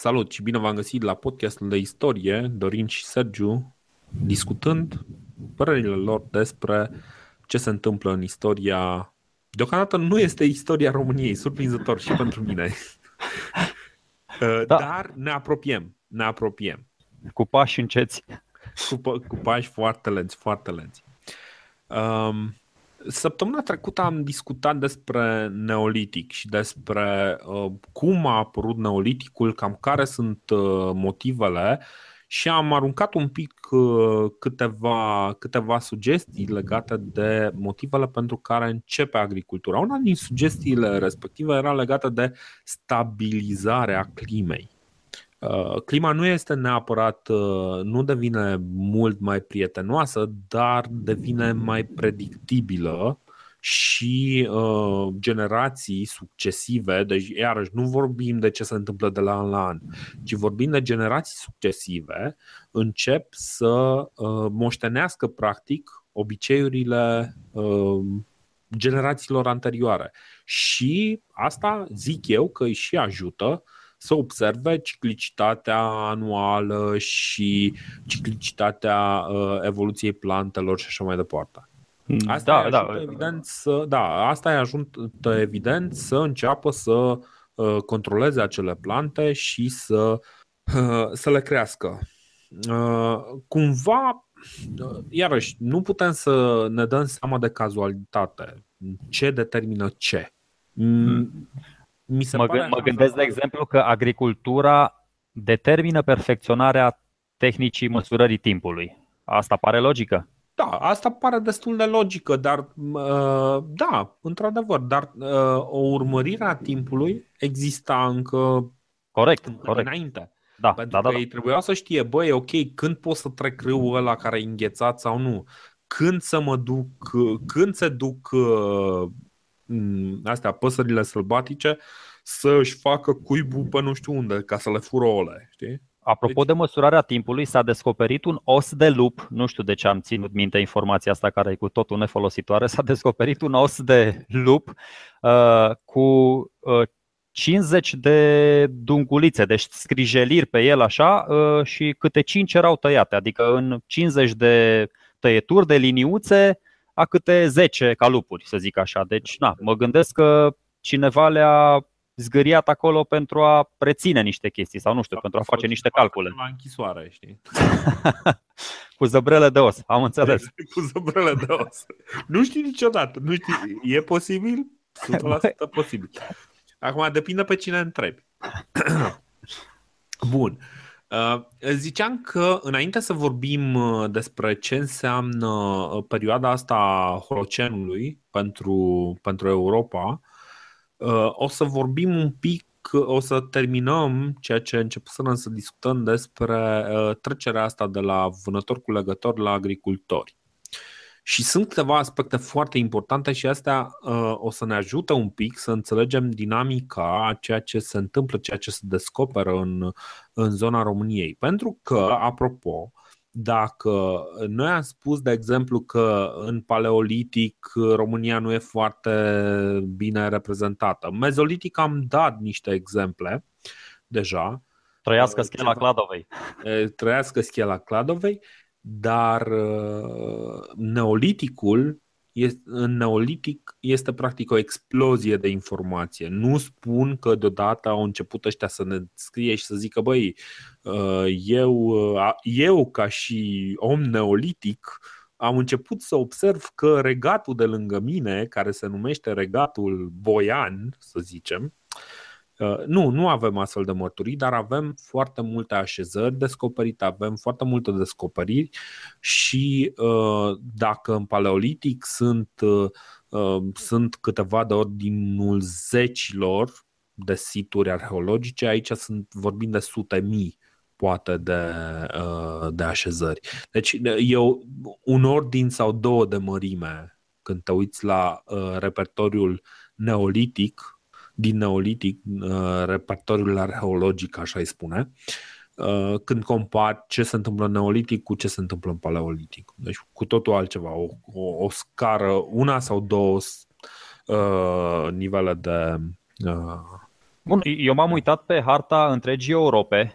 Salut și bine v-am găsit la podcastul de istorie, Dorin și Sergiu, discutând părerile lor despre ce se întâmplă în istoria. Deocamdată nu este istoria României, surprinzător și pentru mine. da. Dar ne apropiem, ne apropiem. Cu pași înceți. Cu, cu pași foarte lenți, foarte lenți. Um, Săptămâna trecută am discutat despre neolitic și despre uh, cum a apărut neoliticul, cam care sunt uh, motivele și am aruncat un pic uh, câteva, câteva sugestii legate de motivele pentru care începe agricultura. Una din sugestiile respective era legată de stabilizarea climei. Uh, clima nu este neapărat, uh, nu devine mult mai prietenoasă, dar devine mai predictibilă și uh, generații succesive, deci iarăși nu vorbim de ce se întâmplă de la an la an, ci vorbim de generații succesive, încep să uh, moștenească practic obiceiurile uh, generațiilor anterioare. Și asta zic eu că îi și ajută uh, să observe ciclicitatea anuală și ciclicitatea uh, evoluției plantelor și așa mai departe. Hmm, asta da, da. Evident să, da, asta e ajută evident să înceapă să uh, controleze acele plante și să, uh, să le crească. Uh, cumva, uh, iarăși, nu putem să ne dăm seama de cazualitate. Ce determină ce? Hmm mi se mă, pare mă gândesc, de exemplu, că agricultura determină perfecționarea tehnicii măsurării timpului. Asta pare logică? Da, asta pare destul de logică, dar uh, da, într-adevăr, dar uh, o urmărire a timpului exista încă, corect, încă corect. înainte. Da, Pentru da, da, că da. ei trebuia să știe, băi, ok, când pot să trec râul ăla care e înghețat sau nu, când să mă duc, când se duc uh, astea, păsările sălbatice să își facă cuibul pe nu știu unde, ca să le fură ole, știi? Apropo deci... de măsurarea timpului, s-a descoperit un os de lup, nu știu de ce am ținut minte informația asta care e cu totul nefolositoare, s-a descoperit un os de lup uh, cu uh, 50 de dungulițe, deci scrijeliri pe el așa uh, și câte 5 erau tăiate, adică în 50 de tăieturi de liniuțe a câte 10 calupuri, să zic așa. Deci, na, mă gândesc că cineva le-a zgâriat acolo pentru a reține niște chestii sau nu știu, sau pentru a face niște calcule. La închisoare, știi? Cu zăbrele de os, am înțeles. Cu zăbrele de os. Nu știi niciodată, nu știi. E posibil? 100% posibil. Acum depinde pe cine întrebi. Bun. Uh, ziceam că înainte să vorbim uh, despre ce înseamnă uh, perioada asta a Holocenului pentru, pentru Europa, o să vorbim un pic, o să terminăm ceea ce începusem să discutăm despre trecerea asta de la vânător cu legător la agricultori. Și sunt câteva aspecte foarte importante și astea uh, o să ne ajute un pic să înțelegem dinamica a ceea ce se întâmplă, ceea ce se descoperă în, în zona României. Pentru că, apropo, dacă noi am spus, de exemplu, că în paleolitic România nu e foarte bine reprezentată. Mezolitic am dat niște exemple deja. Trăiască schela Cladovei. Trăiască schela Cladovei dar uh, neoliticul este, în neolitic este practic o explozie de informație. Nu spun că deodată au început ăștia să ne scrie și să zică băi, uh, eu, uh, eu ca și om neolitic am început să observ că regatul de lângă mine, care se numește regatul boian, să zicem, Uh, nu, nu avem astfel de mărturii, dar avem foarte multe așezări descoperite, avem foarte multe descoperiri și uh, dacă în paleolitic sunt, uh, sunt câteva de ordinul zecilor de situri arheologice, aici sunt vorbim de sute mii poate de, de așezări. Deci e un ordin sau două de mărime când te uiți la repertoriul neolitic din neolitic, uh, repertoriul arheologic, așa îi spune, uh, când compar ce se întâmplă în neolitic cu ce se întâmplă în paleolitic. Deci cu totul altceva, o, o, o scară, una sau două uh, nivele de, uh, Bun, eu m-am uitat pe harta întregii Europe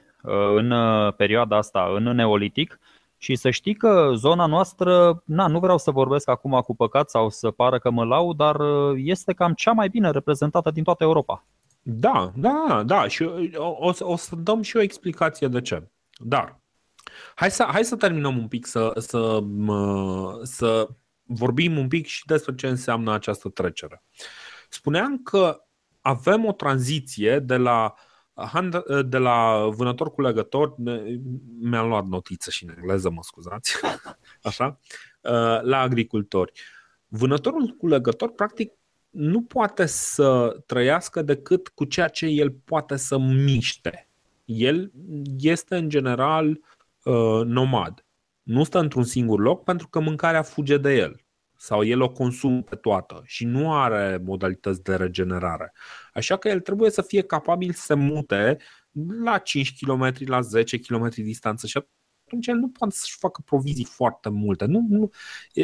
în perioada asta, în Neolitic, și să știi că zona noastră, na, nu vreau să vorbesc acum cu păcat sau să pară că mă lau, dar este cam cea mai bine reprezentată din toată Europa. Da, da, da. Și o, o să dăm și o explicație de ce. Dar, hai să, hai să terminăm un pic să, să, să vorbim un pic și despre ce înseamnă această trecere. Spuneam că avem o tranziție de la de la vânător cu legător, mi-am luat notiță și în engleză, mă scuzați, așa, la agricultori. Vânătorul cu legător, practic, nu poate să trăiască decât cu ceea ce el poate să miște. El este, în general, nomad. Nu stă într-un singur loc pentru că mâncarea fuge de el sau el o consumă pe toată și nu are modalități de regenerare. Așa că el trebuie să fie capabil să se mute la 5 km, la 10 km distanță și atunci el nu poate să-și facă provizii foarte multe. Nu, nu,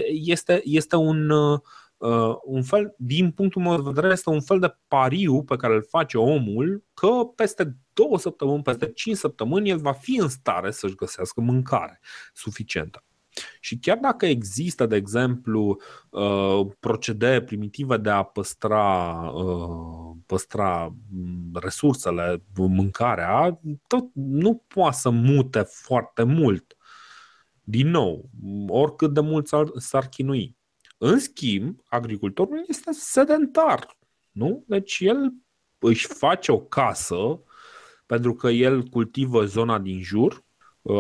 este, este un, uh, un fel, din punctul meu de vedere, este un fel de pariu pe care îl face omul că peste două săptămâni, peste cinci săptămâni, el va fi în stare să-și găsească mâncare suficientă. Și chiar dacă există, de exemplu, uh, procedee primitive de a păstra, uh, păstra mm, resursele, mâncarea, tot nu poate să mute foarte mult. Din nou, oricât de mult s-ar, s-ar chinui. În schimb, agricultorul este sedentar. Nu? Deci el își face o casă pentru că el cultivă zona din jur, Uh,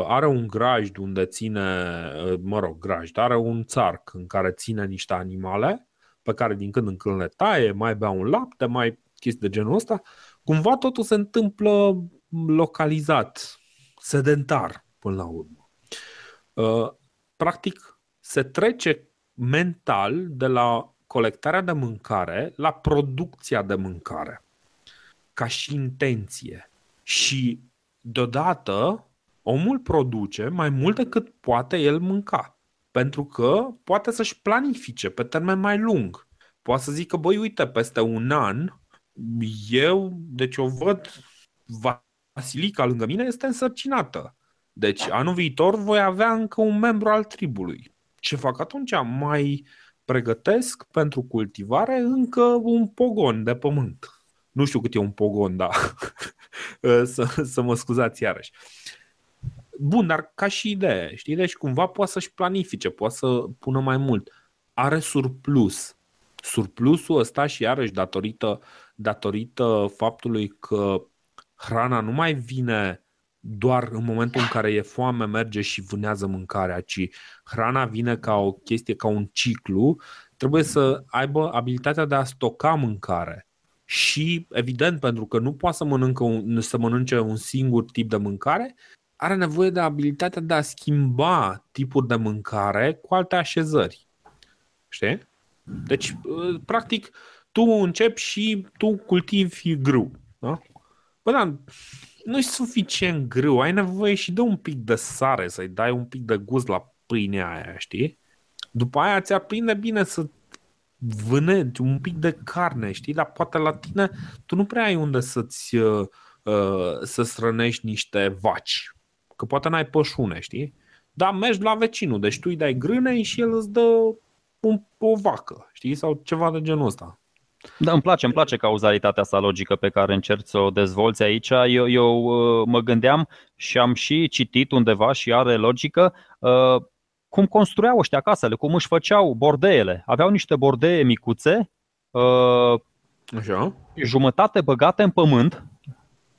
are un grajd unde ține, uh, mă rog, grajd, are un țarc în care ține niște animale pe care din când în când le taie, mai bea un lapte, mai chestii de genul ăsta. Cumva totul se întâmplă localizat, sedentar până la urmă. Uh, practic, se trece mental de la colectarea de mâncare la producția de mâncare, ca și intenție. Și deodată omul produce mai mult decât poate el mânca. Pentru că poate să-și planifice pe termen mai lung. Poate să zică, băi, uite, peste un an, eu, deci o văd, Vasilica lângă mine este însărcinată. Deci anul viitor voi avea încă un membru al tribului. Ce fac atunci? Mai pregătesc pentru cultivare încă un pogon de pământ. Nu știu cât e un pogon, da. să, să mă scuzați iarăși. Bun, dar ca și idee, știi? Deci cumva poate să-și planifice, poate să pună mai mult. Are surplus. Surplusul ăsta și iarăși datorită, datorită faptului că hrana nu mai vine doar în momentul în care e foame, merge și vânează mâncarea, ci hrana vine ca o chestie, ca un ciclu, trebuie să aibă abilitatea de a stoca mâncare. Și, evident, pentru că nu poate să, mănâncă un, să mănânce un singur tip de mâncare, are nevoie de abilitatea de a schimba tipuri de mâncare cu alte așezări. Știi? Deci, uh, practic, tu începi și tu cultivi grâu. Da? Bă, dar nu e suficient grâu, ai nevoie și de un pic de sare, să-i dai un pic de gust la pâinea aia, știi? După aia ți-ar prinde bine să vânezi un pic de carne, știi? Dar poate la tine tu nu prea ai unde să-ți uh, uh să strănești niște vaci Că poate n-ai pășune, știi? Dar mergi la vecinul, deci tu îi dai grânei și el îți dă un, o vacă, știi? Sau ceva de genul ăsta. Da, îmi place, îmi place cauzalitatea asta logică pe care încerci să o dezvolți aici. Eu, eu uh, mă gândeam și am și citit undeva și are logică uh, cum construiau ăștia casele, cum își făceau bordeele. Aveau niște bordee micuțe, uh, Așa. jumătate băgate în pământ,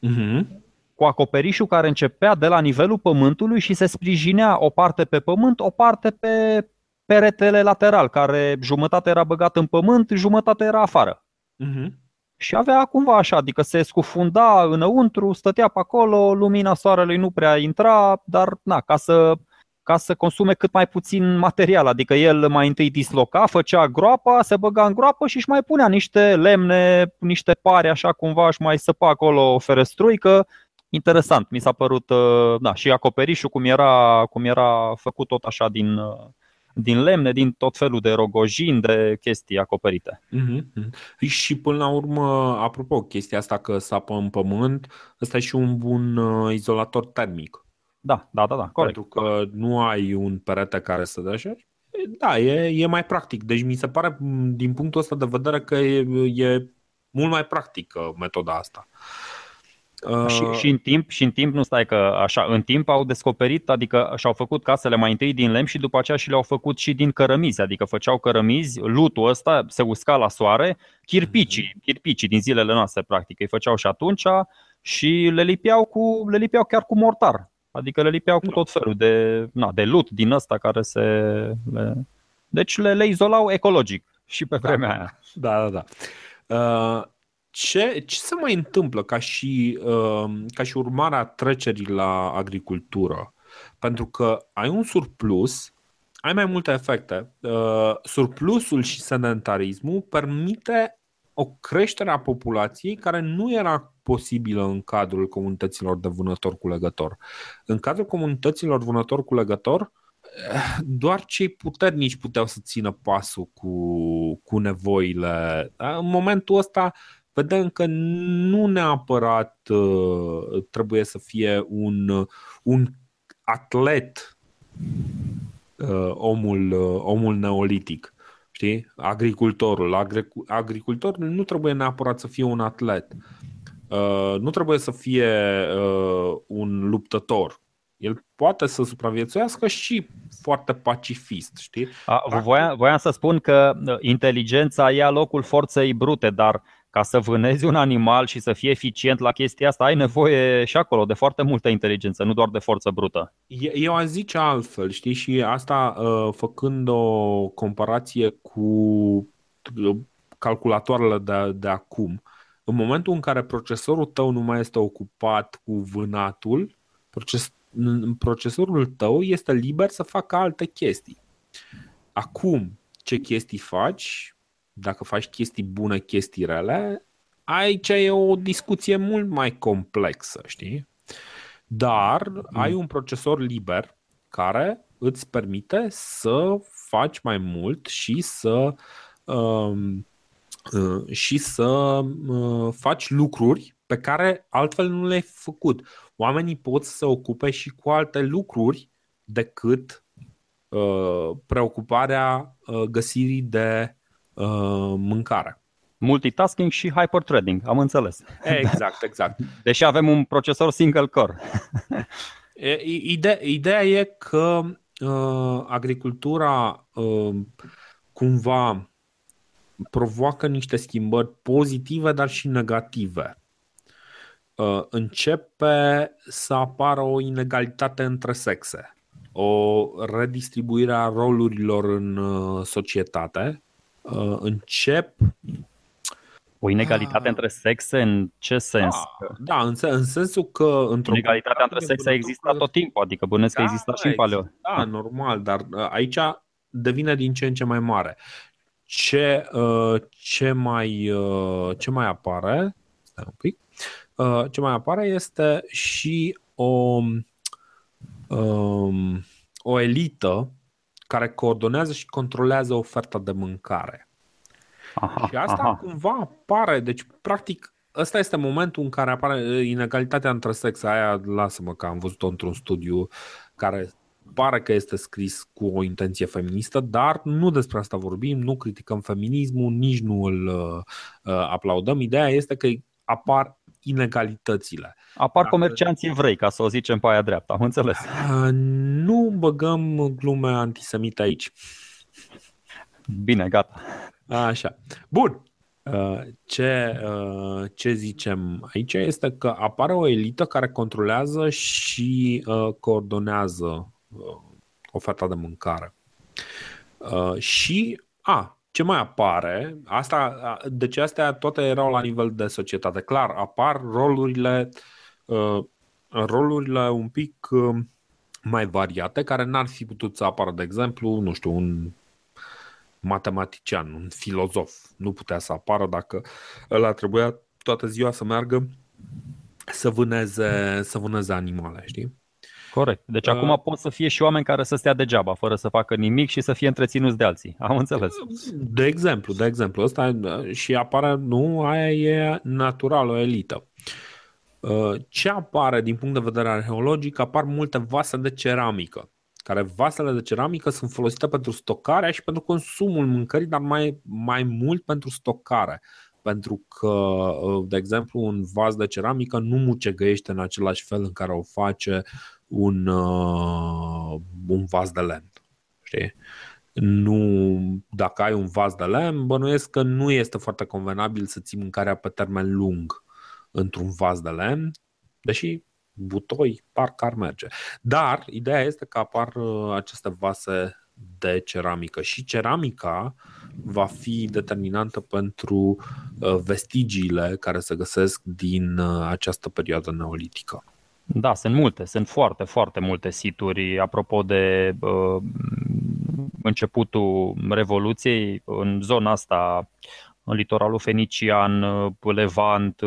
uh-huh cu acoperișul care începea de la nivelul pământului și se sprijinea o parte pe pământ, o parte pe peretele lateral, care jumătate era băgat în pământ, jumătate era afară. Uh-huh. Și avea cumva așa, adică se scufunda înăuntru, stătea pe acolo, lumina soarelui nu prea intra, dar na, ca să, ca să consume cât mai puțin material. Adică el mai întâi disloca, făcea groapa, se băga în groapă și își mai punea niște lemne, niște pare așa cumva, își mai săpa acolo o ferestruică interesant. Mi s-a părut, uh, da, și acoperișul cum era, cum era făcut tot așa din, uh, din lemne, din tot felul de rogojini, de chestii acoperite. Mm-hmm. Și până la urmă, apropo, chestia asta că sapă în pământ, ăsta e și un bun uh, izolator termic. Da, da, da, da, corect. Pentru că nu ai un perete care să dea așa. Da, e, e mai practic. Deci mi se pare, din punctul ăsta de vedere, că e, e mult mai practică metoda asta. Uh... Și, și, în timp, și în timp, nu stai că așa, în timp au descoperit, adică și-au făcut casele mai întâi din lemn și după aceea și le-au făcut și din cărămizi, adică făceau cărămizi, lutul ăsta se usca la soare, chirpicii, mhm. chirpicii din zilele noastre, practic, îi făceau și atunci și le lipeau, cu, le lipeau chiar cu mortar, adică le lipeau cu tot felul de, na, de lut din ăsta care se... Le... Deci le, le izolau ecologic și pe da. vremea da, aia. Da, da, da. Uh, ce, ce se mai întâmplă ca și, uh, ca și urmare a trecerii la agricultură? Pentru că ai un surplus, ai mai multe efecte. Uh, surplusul și sedentarismul permite o creștere a populației care nu era posibilă în cadrul comunităților de vânător-culegător. În cadrul comunităților vânător-culegător, doar cei puternici puteau să țină pasul cu, cu nevoile. În momentul ăsta vedem că nu neapărat uh, trebuie să fie un, un atlet uh, omul, uh, omul neolitic. Știi? Agricultorul. agricultorul nu trebuie neapărat să fie un atlet. Nu trebuie să fie un luptător. El poate să supraviețuiască și foarte pacifist, știi? A, voiam, voiam să spun că inteligența ia locul forței brute, dar ca să vânezi un animal și să fie eficient la chestia asta, ai nevoie și acolo de foarte multă inteligență, nu doar de forță brută. Eu aș zice altfel, știi, și asta uh, făcând o comparație cu uh, calculatoarele de, de acum. În momentul în care procesorul tău nu mai este ocupat cu vânatul, proces, procesorul tău este liber să facă alte chestii. Acum, ce chestii faci, dacă faci chestii bune, chestii rele, aici e o discuție mult mai complexă, știi? Dar mm. ai un procesor liber care îți permite să faci mai mult și să um, uh, și să uh, faci lucruri pe care altfel nu le-ai făcut. Oamenii pot să se ocupe și cu alte lucruri decât uh, preocuparea uh, găsirii de Uh, mâncare. Multitasking și hyperthreading, am înțeles. Exact, exact. Deși avem un procesor single core. Ideea, ideea e că uh, agricultura uh, cumva provoacă niște schimbări pozitive, dar și negative. Uh, începe să apară o inegalitate între sexe, o redistribuire a rolurilor în uh, societate, uh, încep o inegalitate uh, între sexe în ce sens? Da, da în, în sensul că într-o Inegalitatea între sexe a existat tot timpul, adică bănesc da, că există și în paleo. Da, normal, dar uh, aici devine din ce în ce mai mare. Ce, uh, ce, mai, uh, ce mai apare, stai un pic, uh, ce mai apare este și o, um, o elită care coordonează și controlează oferta de mâncare. Aha, și asta aha. cumva apare, deci practic ăsta este momentul în care apare uh, inegalitatea între sexe. Aia lasă-mă că am văzut-o într-un studiu care pare că este scris cu o intenție feministă, dar nu despre asta vorbim, nu criticăm feminismul, nici nu îl uh, uh aplaudăm. Ideea este că apar inegalitățile. Apar comercianții evrei, ca să o zicem pe aia dreaptă, am înțeles. Nu băgăm glume antisemite aici. Bine, gata. Așa. Bun. Ce, ce zicem aici este că apare o elită care controlează și coordonează oferta de mâncare. Și, a, ce mai apare, asta, deci astea toate erau la nivel de societate. Clar, apar rolurile, uh, rolurile un pic uh, mai variate, care n-ar fi putut să apară, de exemplu, nu știu, un matematician, un filozof. Nu putea să apară dacă ăla trebuia toată ziua să meargă să vâneze, să vâneze animale, știi? Corect. Deci uh, acum pot să fie și oameni care să stea degeaba, fără să facă nimic și să fie întreținuți de alții. Am înțeles. De exemplu, de exemplu, ăsta și apare, nu, aia e natural, o elită. Uh, ce apare din punct de vedere arheologic? Apar multe vase de ceramică care vasele de ceramică sunt folosite pentru stocarea și pentru consumul mâncării, dar mai, mai mult pentru stocare. Pentru că, uh, de exemplu, un vas de ceramică nu mucegăiește în același fel în care o face un, uh, un vas de lemn. Știi? Nu, dacă ai un vas de lemn, bănuiesc că nu este foarte convenabil să ții mâncarea pe termen lung într-un vas de lemn, deși butoi parcă ar merge. Dar ideea este că apar uh, aceste vase de ceramică și ceramica va fi determinantă pentru uh, vestigiile care se găsesc din uh, această perioadă neolitică. Da, sunt multe, sunt foarte, foarte multe situri. Apropo de uh, începutul Revoluției, în zona asta, în litoralul fenician, Levant,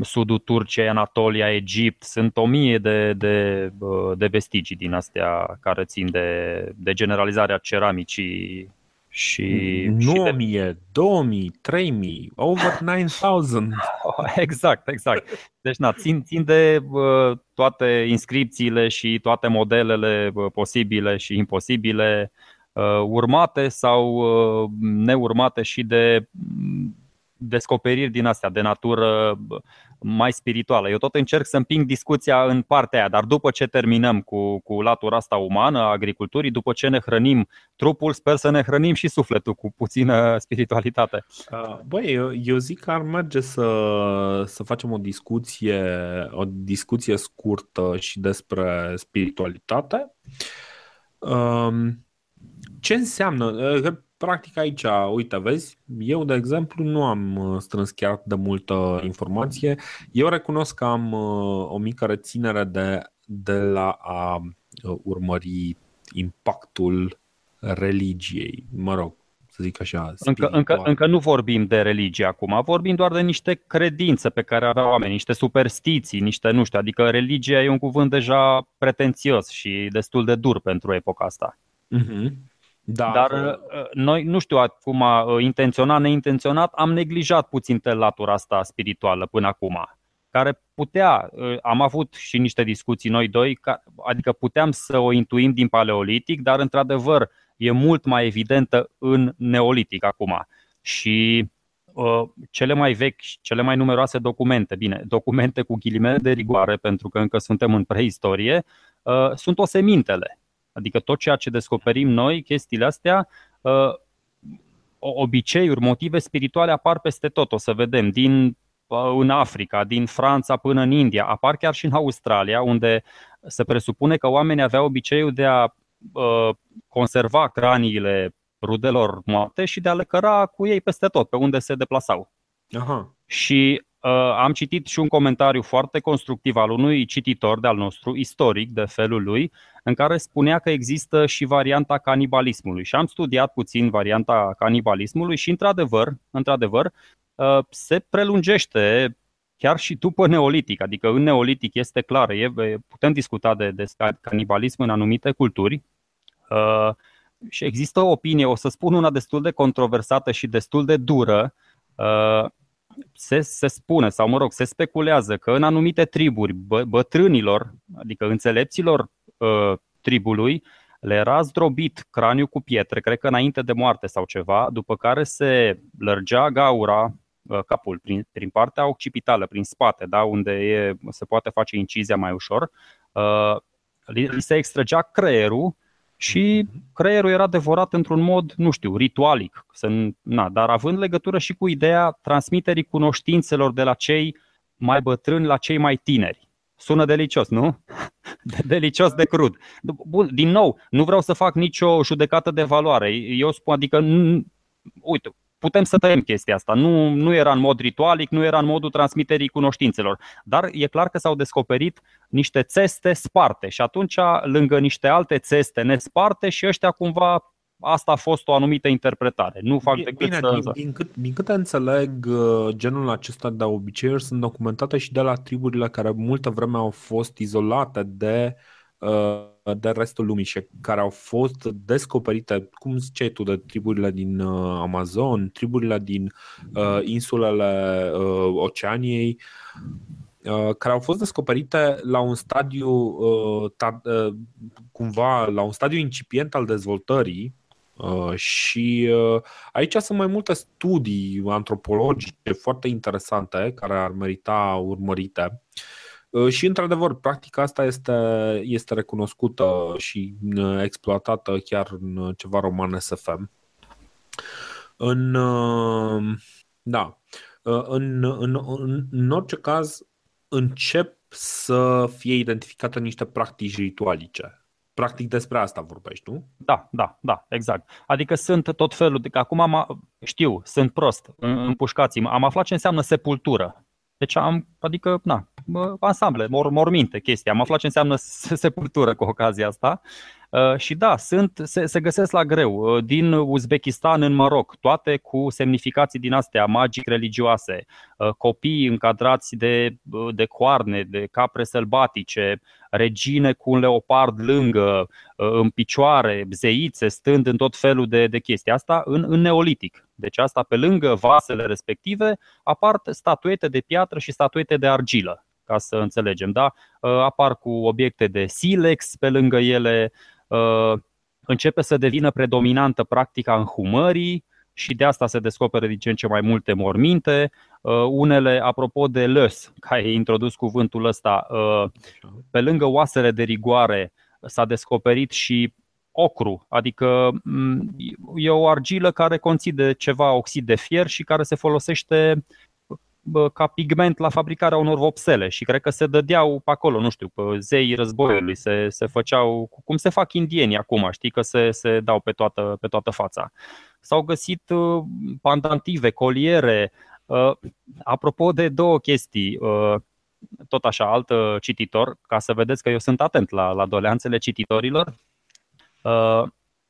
sudul Turciei, Anatolia, Egipt. Sunt o mie de, de, de vestigii din astea care țin de, de generalizarea ceramicii și, nu și de... 1000, 2000, 3000, over 9000. Exact, exact. Deci, na, țin, țin de uh, toate inscripțiile și toate modelele uh, posibile și imposibile, uh, urmate sau uh, neurmate și de descoperiri din astea de natură mai spirituală. Eu tot încerc să împing discuția în partea aia, dar după ce terminăm cu, cu latura asta umană a agriculturii, după ce ne hrănim trupul, sper să ne hrănim și sufletul cu puțină spiritualitate. Băi, eu, eu zic că ar merge să, să facem o discuție, o discuție scurtă și despre spiritualitate. Ce înseamnă? Practic aici, uite, vezi, eu, de exemplu, nu am uh, strâns chiar de multă informație. Eu recunosc că am uh, o mică reținere de, de la a uh, urmări impactul religiei, mă rog, să zic așa. Încă, încă, încă nu vorbim de religie acum, vorbim doar de niște credințe pe care aveau oamenii, niște superstiții, niște, nu știu, adică religia e un cuvânt deja pretențios și destul de dur pentru epoca asta. Uh-huh. Da, Dar că... Uh, noi, nu știu acum, uh, intenționat, neintenționat, am neglijat puțin pe latura asta spirituală până acum care putea, uh, am avut și niște discuții noi doi, adică puteam să o intuim din paleolitic, dar într-adevăr e mult mai evidentă în neolitic acum. Și uh, cele mai vechi, cele mai numeroase documente, bine, documente cu ghilimele de rigoare, pentru că încă suntem în preistorie, uh, sunt osemintele. Adică tot ceea ce descoperim noi, chestiile astea, uh, obiceiuri, motive spirituale apar peste tot. O să vedem din uh, în Africa, din Franța până în India, apar chiar și în Australia, unde se presupune că oamenii aveau obiceiul de a uh, conserva craniile rudelor moarte și de a le căra cu ei peste tot, pe unde se deplasau. Aha. Și Uh, am citit și un comentariu foarte constructiv al unui cititor de al nostru, istoric de felul lui, în care spunea că există și varianta canibalismului. Și am studiat puțin varianta canibalismului și, într-adevăr, într-adevăr uh, se prelungește chiar și după neolitic. Adică în neolitic este clar, e, putem discuta de, de canibalism în anumite culturi. Uh, și există o opinie, o să spun una destul de controversată și destul de dură, se, se spune, sau mă rog, se speculează că în anumite triburi bă, bătrânilor, adică înțelepților uh, tribului, le era zdrobit craniul cu pietre, cred că înainte de moarte sau ceva, după care se lărgea gaura, uh, capul, prin, prin partea occipitală, prin spate, da, unde e, se poate face incizia mai ușor, uh, li, li se extragea creierul și creierul era devorat într-un mod, nu știu, ritualic, să, na, dar având legătură și cu ideea transmiterii cunoștințelor de la cei mai bătrâni la cei mai tineri. Sună delicios, nu? delicios de crud. Bun, din nou, nu vreau să fac nicio judecată de valoare. Eu spun, adică, uite, putem să tăiem chestia asta. Nu, nu era în mod ritualic, nu era în modul transmiterii cunoștințelor. Dar e clar că s-au descoperit niște țeste sparte și atunci, lângă niște alte țeste nesparte, și ăștia cumva asta a fost o anumită interpretare. Nu fac Bine, decât bine, să... din, din, cât, din câte înțeleg, uh, genul acesta de obiceiuri sunt documentate și de la triburile care multă vreme au fost izolate de, uh, de restul lumii și care au fost descoperite, cum ziceai tu, de triburile din uh, Amazon, triburile din uh, insulele uh, Oceaniei, care au fost descoperite la un stadiu cumva la un stadiu incipient al dezvoltării Uh, și uh, aici sunt mai multe studii antropologice foarte interesante care ar merita urmărite. Uh, și, într-adevăr, practica asta este, este recunoscută și exploatată chiar în ceva romane SFM. În, da, în, în, în, în orice caz, încep să fie identificate niște practici ritualice Practic despre asta vorbești, nu? Da, da, da, exact. Adică sunt tot felul de... Acum am, știu, sunt prost, împușcați Am aflat ce înseamnă sepultură. Deci am, adică, na, ansamble, mor, morminte, chestia. Am aflat ce înseamnă sepultură cu ocazia asta. Uh, și da, sunt, se, se găsesc la greu. Uh, din Uzbekistan în Maroc, toate cu semnificații din astea magic religioase, uh, copii încadrați de, de coarne, de capre sălbatice, regine cu un leopard lângă, în picioare, zeițe, stând în tot felul de, de chestii. Asta în, în neolitic. Deci asta pe lângă vasele respective apar statuete de piatră și statuete de argilă ca să înțelegem. Da? Apar cu obiecte de silex pe lângă ele, Uh, începe să devină predominantă practica înhumării și de asta se descoperă din ce în ce mai multe morminte. Uh, unele, apropo de lăs, care e introdus cuvântul ăsta, uh, pe lângă oasele de rigoare s-a descoperit și ocru, adică mm, e o argilă care conține ceva oxid de fier și care se folosește ca pigment la fabricarea unor vopsele și cred că se dădeau pe acolo, nu știu, pe zei războiului, se, se făceau, cum se fac indienii acum, știi că se, se dau pe toată, pe toată fața. S-au găsit uh, pandantive, coliere. Uh, apropo de două chestii, uh, tot așa, alt cititor, ca să vedeți că eu sunt atent la, la doleanțele cititorilor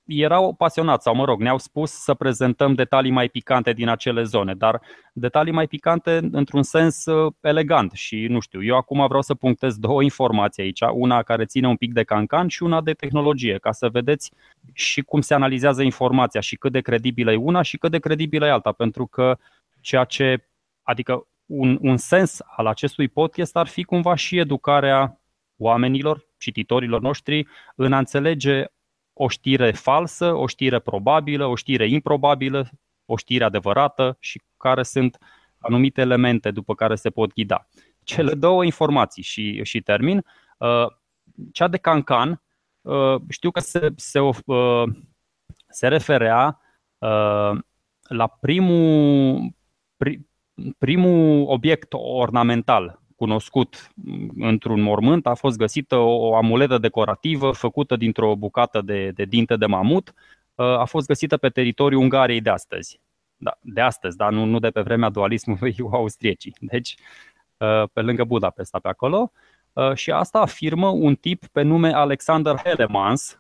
erau pasionați sau, mă rog, ne-au spus să prezentăm detalii mai picante din acele zone, dar detalii mai picante într-un sens uh, elegant și, nu știu, eu acum vreau să punctez două informații aici, una care ține un pic de cancan și una de tehnologie, ca să vedeți și cum se analizează informația și cât de credibilă e una și cât de credibilă e alta, pentru că ceea ce, adică un, un sens al acestui podcast ar fi cumva și educarea oamenilor, cititorilor noștri, în a înțelege o știre falsă, o știre probabilă, o știre improbabilă, o știre adevărată și care sunt anumite elemente după care se pot ghida. Cele două informații și, și termin. Uh, cea de Cancan, uh, știu că se, se, uh, se referea la primul, primul obiect ornamental cunoscut într-un mormânt a fost găsită o amuletă decorativă făcută dintr-o bucată de, de dinte de mamut. Uh, a fost găsită pe teritoriul Ungariei de astăzi. Da, de astăzi, dar nu, nu de pe vremea dualismului cu austriecii. Deci, uh, pe lângă Budapesta, pe acolo. Uh, și asta afirmă un tip pe nume Alexander Helemans,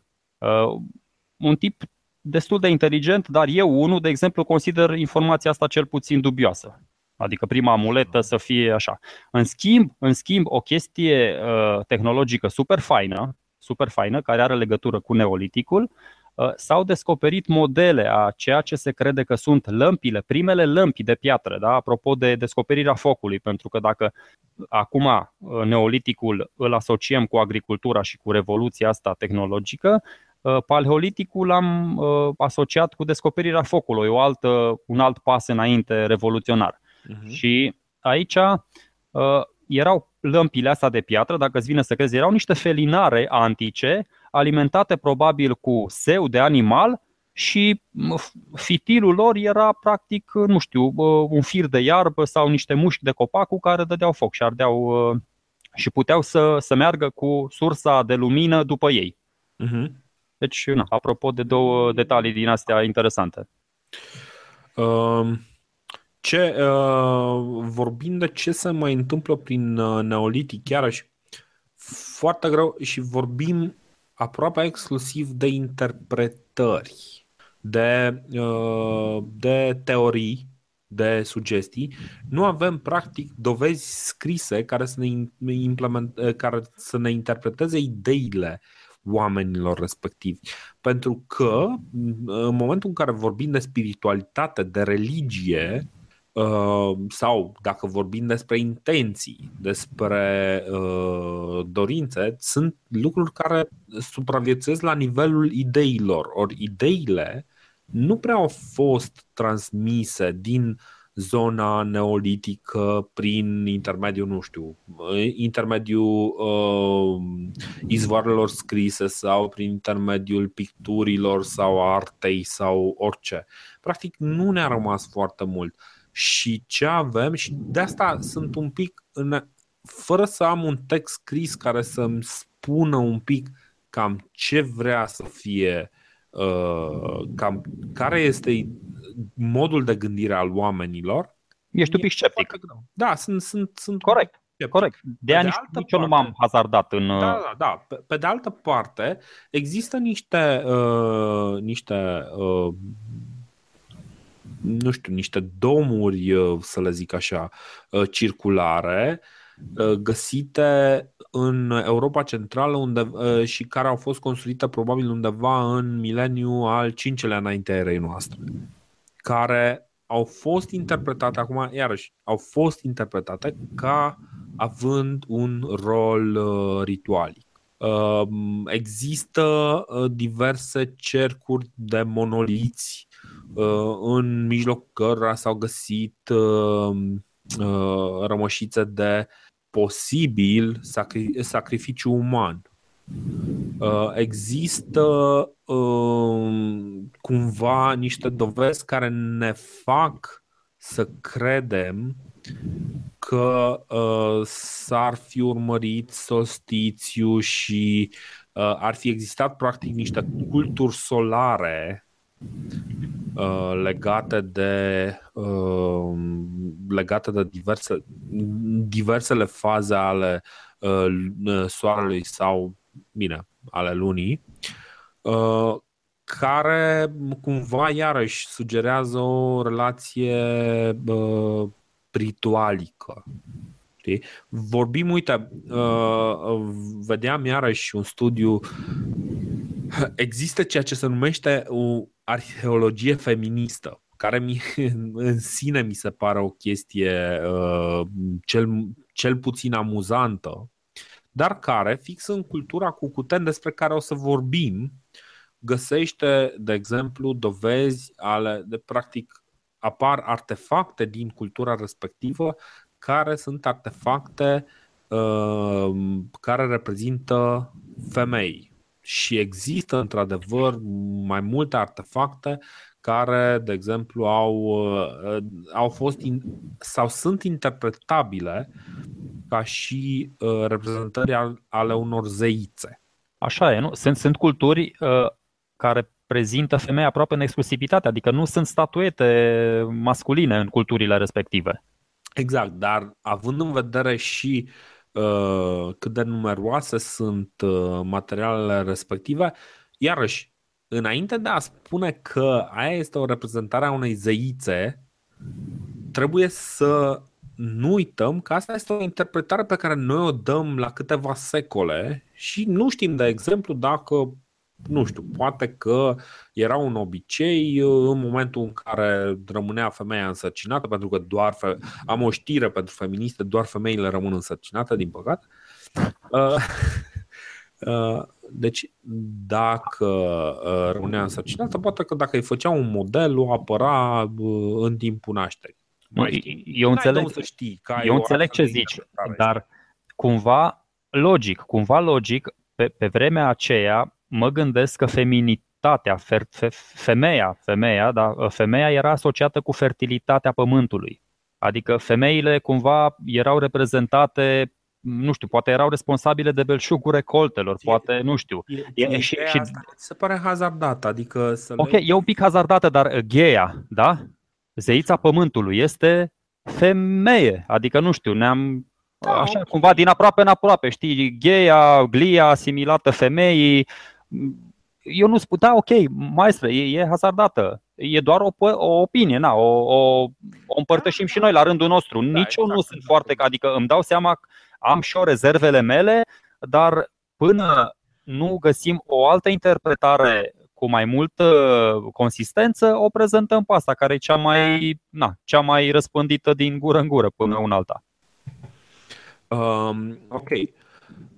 un tip destul de inteligent, dar eu, unul, de exemplu, consider informația asta cel puțin dubioasă. Adică prima amuletă să fie așa. În schimb, în schimb o chestie uh, tehnologică super faină, super faină, care are legătură cu neoliticul, uh, s-au descoperit modele a ceea ce se crede că sunt lămpile, primele lămpi de piatră, da? apropo de descoperirea focului, pentru că dacă acum uh, neoliticul îl asociem cu agricultura și cu revoluția asta tehnologică, uh, Paleoliticul am asociat cu descoperirea focului, o altă, un alt pas înainte revoluționar. Uh-huh. Și aici uh, erau lămpile astea de piatră, dacă îți vine să crezi, erau niște felinare antice, alimentate probabil cu seu de animal și fitilul lor era practic, nu știu, uh, un fir de iarbă sau niște mușchi de copac cu care dădeau foc și ardeau uh, și puteau să, să meargă cu sursa de lumină după ei. Uh-huh. Deci, na, apropo de două detalii din astea interesante. Um, ce, uh, vorbind de ce se mai întâmplă prin uh, neolitic, chiar și foarte greu și vorbim aproape exclusiv de interpretări. de, uh, de teorii, de sugestii, nu avem practic dovezi scrise care să ne, implement, uh, care să ne interpreteze ideile oamenilor respectivi. Pentru că în momentul în care vorbim de spiritualitate, de religie, Uh, sau dacă vorbim despre intenții, despre uh, dorințe, sunt lucruri care supraviețuiesc la nivelul ideilor. Ori ideile nu prea au fost transmise din zona neolitică prin intermediul, nu știu, intermediul uh, izvoarelor scrise sau prin intermediul picturilor sau artei sau orice. Practic nu ne-a rămas foarte mult. Și ce avem, și de asta sunt un pic, în, fără să am un text scris care să-mi spună un pic cam ce vrea să fie uh, Uh, cam care este modul de gândire al oamenilor. Ești un pic sceptic. Da, sunt, sunt, sunt corect. Sceptic. Corect. De, de nici, nici eu nu m-am hazardat în. Da, da, da. Pe, pe de altă parte, există niște, uh, niște uh, nu știu, niște domuri, uh, să le zic așa, uh, circulare, uh, găsite în Europa Centrală unde, uh, și care au fost construite probabil undeva în mileniul al cincelea înainte erei noastre, care au fost interpretate, acum iarăși, au fost interpretate ca având un rol uh, ritualic. Uh, există diverse cercuri de monoliți în mijlocul cărora s-au găsit rămășițe de posibil sacri- sacrificiu uman. Uh, există um, cumva niște dovezi care ne fac să credem că uh, s-ar fi urmărit solstițiu și uh, ar fi existat practic niște culturi solare Uh, legate de uh, legate de diverse, diversele faze ale uh, soarelui sau bine, ale lunii care cumva iarăși sugerează o relație ritualică. Știi? Vorbim, uite, vedeam iarăși un studiu există ceea ce se numește o arheologie feministă, care mi, în sine mi se pare o chestie uh, cel, cel puțin amuzantă, dar care, fix în cultura cu cuten despre care o să vorbim, găsește, de exemplu, dovezi ale, de practic, apar artefacte din cultura respectivă care sunt artefacte uh, care reprezintă femei, și există într-adevăr mai multe artefacte care, de exemplu, au, uh, au fost in, sau sunt interpretabile ca și uh, reprezentări ale unor zeițe. Așa e, nu? Sunt, sunt culturi uh, care prezintă femeia aproape în exclusivitate, adică nu sunt statuete masculine în culturile respective. Exact, dar având în vedere și uh, Uh, cât de numeroase sunt uh, materialele respective. Iarăși, înainte de a spune că aia este o reprezentare a unei zeițe, trebuie să nu uităm că asta este o interpretare pe care noi o dăm la câteva secole și nu știm, de exemplu, dacă nu știu, poate că era un obicei uh, în momentul în care rămânea femeia însărcinată, pentru că doar fe- am o știre pentru feministe, doar femeile rămân însărcinate, din păcate. Uh, uh, deci, dacă rămânea însărcinată, poate că dacă îi făcea un model, o apăra în timpul nașterii. Eu înțeleg, să știi, că eu înțeleg ce zici, dar cumva logic, cumva logic, pe, pe vremea aceea, mă gândesc că feminitatea, fe, fe, femeia, femeia, da, femeia era asociată cu fertilitatea pământului. Adică femeile cumva erau reprezentate nu știu, poate erau responsabile de belșugul recoltelor, poate, nu știu. E, e, și, și... se pare hazardată, adică să Ok, le... e un pic hazardată, dar uh, Gheia, da? Zeița pământului este femeie, adică nu știu, ne-am da, așa okay. cumva din aproape în aproape, știi, Gheia, glia asimilată femeii, eu nu spun, da, ok, maestre, e, e hazardată, e doar o, o opinie, na, o, o, o împărtășim și noi la rândul nostru. Da, Nici eu nu exact. sunt foarte, adică îmi dau seama, am și o rezervele mele, dar până nu găsim o altă interpretare cu mai multă consistență, o prezentăm pe asta, care e cea mai, na, cea mai răspândită din gură în gură până una alta. Um, ok.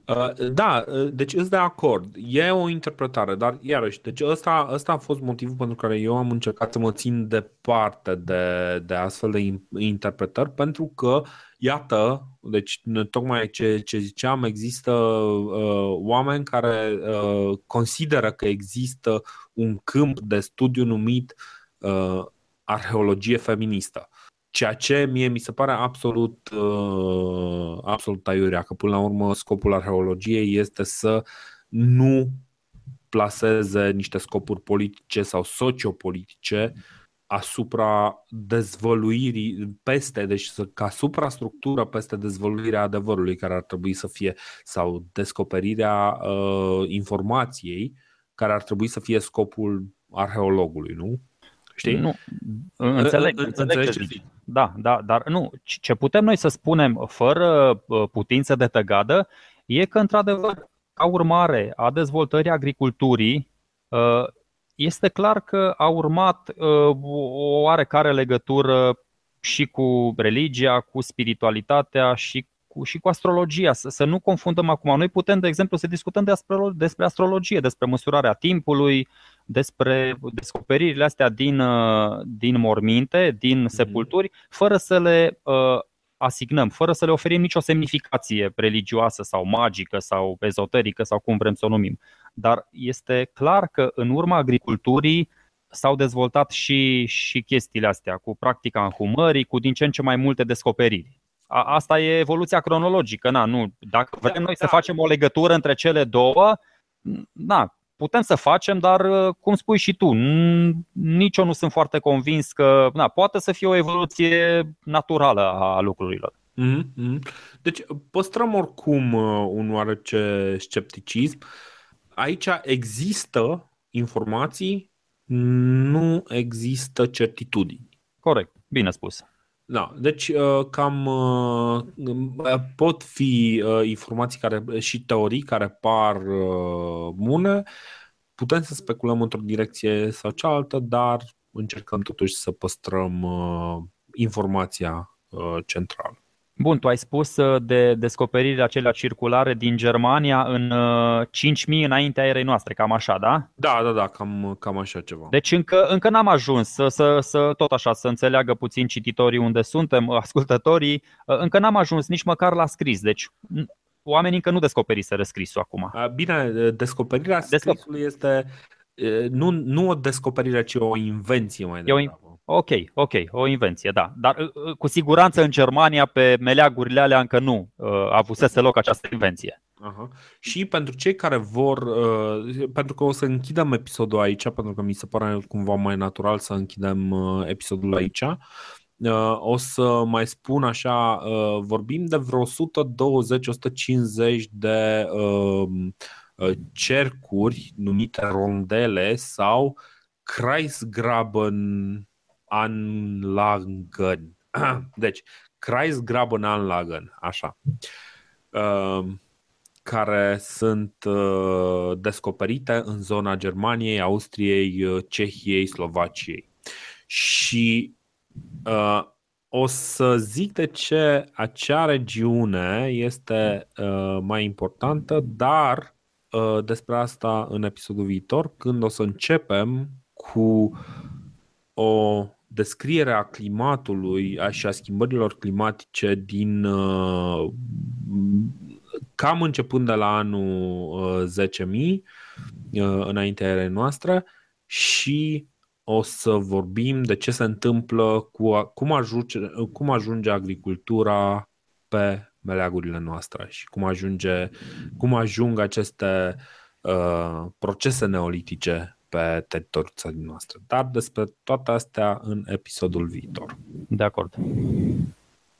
Uh, da, uh, deci îți de acord. E o interpretare, dar iarăși, deci ăsta, ăsta a fost motivul pentru care eu am încercat să mă țin departe de, de astfel de interpretări, pentru că, iată, deci tocmai ce, ce ziceam, există uh, oameni care uh, consideră că există un câmp de studiu numit uh, arheologie feministă. Ceea ce mie mi se pare absolut, uh, absolut aiurea, că până la urmă scopul arheologiei este să nu plaseze niște scopuri politice sau sociopolitice asupra dezvăluirii peste, deci ca suprastructură peste dezvăluirea adevărului care ar trebui să fie sau descoperirea uh, informației care ar trebui să fie scopul arheologului, nu? Știi? Nu. Înțeleg, înțeleg, înțeleg ce zici. Da, da, dar nu. Ce putem noi să spunem fără uh, putință de tăgadă e că, într-adevăr, ca urmare a dezvoltării agriculturii, uh, este clar că a urmat uh, o oarecare legătură și cu religia, cu spiritualitatea și cu, și cu astrologia. Să, să nu confundăm acum. Noi putem, de exemplu, să discutăm despre, despre astrologie, despre măsurarea timpului, despre descoperirile astea din, uh, din morminte, din mhm. sepulturi, fără să le uh, asignăm, fără să le oferim nicio semnificație religioasă sau magică sau ezoterică sau cum vrem să o numim. Dar este clar că în urma agriculturii s-au dezvoltat și, și chestiile astea, cu practica înhumării, cu din ce în ce mai multe descoperiri. A, asta e evoluția cronologică. Na, nu. Dacă vrem noi să facem o legătură între cele două, na, putem să facem, dar uh, cum spui și tu, nici eu nu sunt foarte convins că na, poate să fie o evoluție naturală a lucrurilor. Mm-hmm. Deci păstrăm oricum uh, un oarece scepticism. Aici există informații, nu există certitudini. Corect, bine spus. Da, deci uh, cam pot fi informații care și teorii care par bune, putem să speculăm într-o direcție sau cealaltă, dar încercăm totuși să păstrăm uh, informația uh, centrală. Bun, tu ai spus uh, de descoperirile acelea circulare din Germania în 5000 înaintea erei noastre, cam așa, da? Da, da, da, cam, cam așa ceva. Deci încă, încă n-am ajuns să, să, să, tot așa, să înțeleagă puțin cititorii unde suntem, ascultătorii, încă n-am ajuns nici măcar la scris. Deci oamenii încă nu descoperiseră scrisul acum. Bine, descoperirea scrisului este nu, nu o descoperire, ci o invenție mai degrabă. Ok, ok, o invenție, da. Dar cu siguranță în Germania pe meleagurile alea încă nu uh, avusese loc această invenție. Aha. Și pentru cei care vor, uh, pentru că o să închidem episodul aici, pentru că mi se pare cumva mai natural să închidem uh, episodul aici, Uh, o să mai spun așa, uh, vorbim de vreo 120-150 de um, uh, cercuri numite rondele sau Kreisgraben Anlagen. Deci, Kreisgraben Anlagen, așa. Care sunt descoperite în zona Germaniei, Austriei, Cehiei, Slovaciei. Și Uh, o să zic de ce acea regiune este uh, mai importantă, dar uh, despre asta în episodul viitor, când o să începem cu o descriere a climatului și a schimbărilor climatice din uh, cam începând de la anul uh, 10.000 uh, înaintea erei noastre și o să vorbim de ce se întâmplă, cu, cum, ajunge, cum ajunge agricultura pe meleagurile noastre și cum, ajunge, cum ajung aceste uh, procese neolitice pe teritoriul țării noastre. Dar despre toate astea în episodul viitor. De acord.